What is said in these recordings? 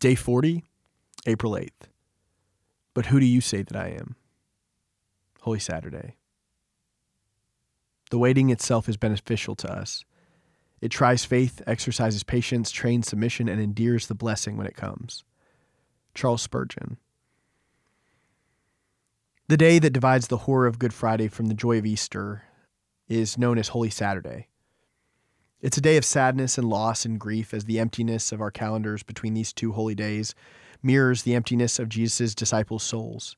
Day 40, April 8th. But who do you say that I am? Holy Saturday. The waiting itself is beneficial to us. It tries faith, exercises patience, trains submission, and endears the blessing when it comes. Charles Spurgeon. The day that divides the horror of Good Friday from the joy of Easter is known as Holy Saturday. It's a day of sadness and loss and grief as the emptiness of our calendars between these two holy days mirrors the emptiness of Jesus' disciples' souls.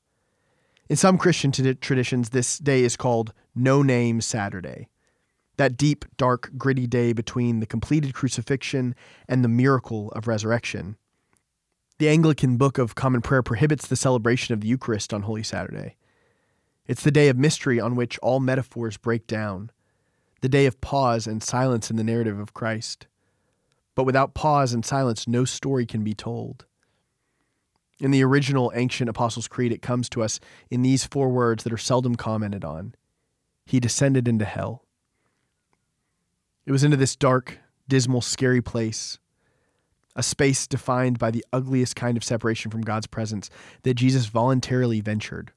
In some Christian t- traditions, this day is called No Name Saturday. That deep, dark, gritty day between the completed crucifixion and the miracle of resurrection. The Anglican Book of Common Prayer prohibits the celebration of the Eucharist on Holy Saturday. It's the day of mystery on which all metaphors break down, the day of pause and silence in the narrative of Christ. But without pause and silence, no story can be told. In the original ancient Apostles' Creed, it comes to us in these four words that are seldom commented on He descended into hell. It was into this dark, dismal, scary place, a space defined by the ugliest kind of separation from God's presence, that Jesus voluntarily ventured.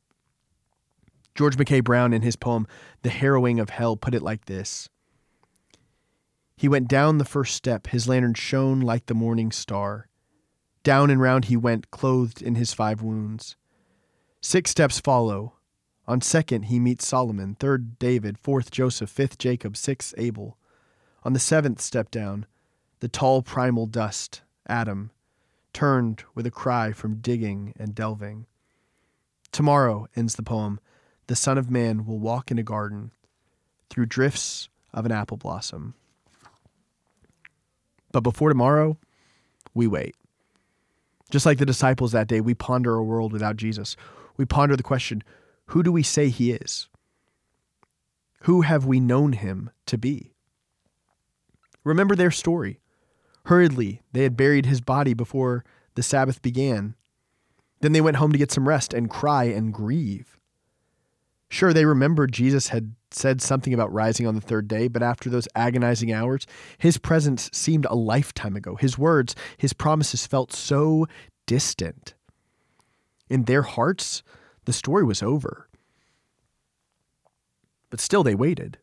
George Mackay Brown, in his poem, The Harrowing of Hell, put it like this He went down the first step, his lantern shone like the morning star. Down and round he went, clothed in his five wounds. Six steps follow. On second he meets Solomon, third David, fourth Joseph, fifth Jacob, sixth Abel. On the seventh step down, the tall primal dust, Adam, turned with a cry from digging and delving. Tomorrow, ends the poem, the Son of Man will walk in a garden through drifts of an apple blossom. But before tomorrow, we wait. Just like the disciples that day, we ponder a world without Jesus. We ponder the question who do we say he is? Who have we known him to be? Remember their story. Hurriedly, they had buried his body before the Sabbath began. Then they went home to get some rest and cry and grieve. Sure, they remembered Jesus had said something about rising on the third day, but after those agonizing hours, his presence seemed a lifetime ago. His words, his promises felt so distant. In their hearts, the story was over. But still, they waited.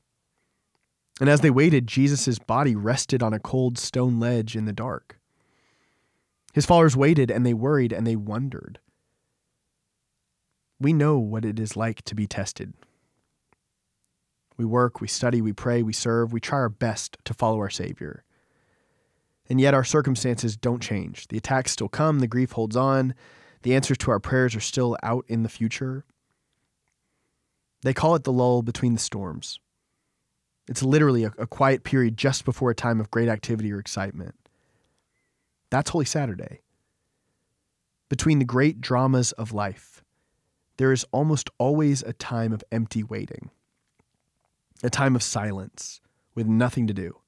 And as they waited, Jesus' body rested on a cold stone ledge in the dark. His followers waited and they worried and they wondered. We know what it is like to be tested. We work, we study, we pray, we serve, we try our best to follow our Savior. And yet our circumstances don't change. The attacks still come, the grief holds on, the answers to our prayers are still out in the future. They call it the lull between the storms. It's literally a, a quiet period just before a time of great activity or excitement. That's Holy Saturday. Between the great dramas of life, there is almost always a time of empty waiting a time of silence with nothing to do,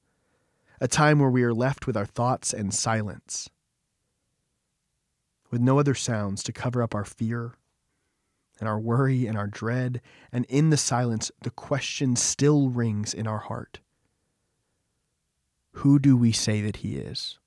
a time where we are left with our thoughts and silence, with no other sounds to cover up our fear and our worry and our dread, and in the silence, the question still rings in our heart Who do we say that He is?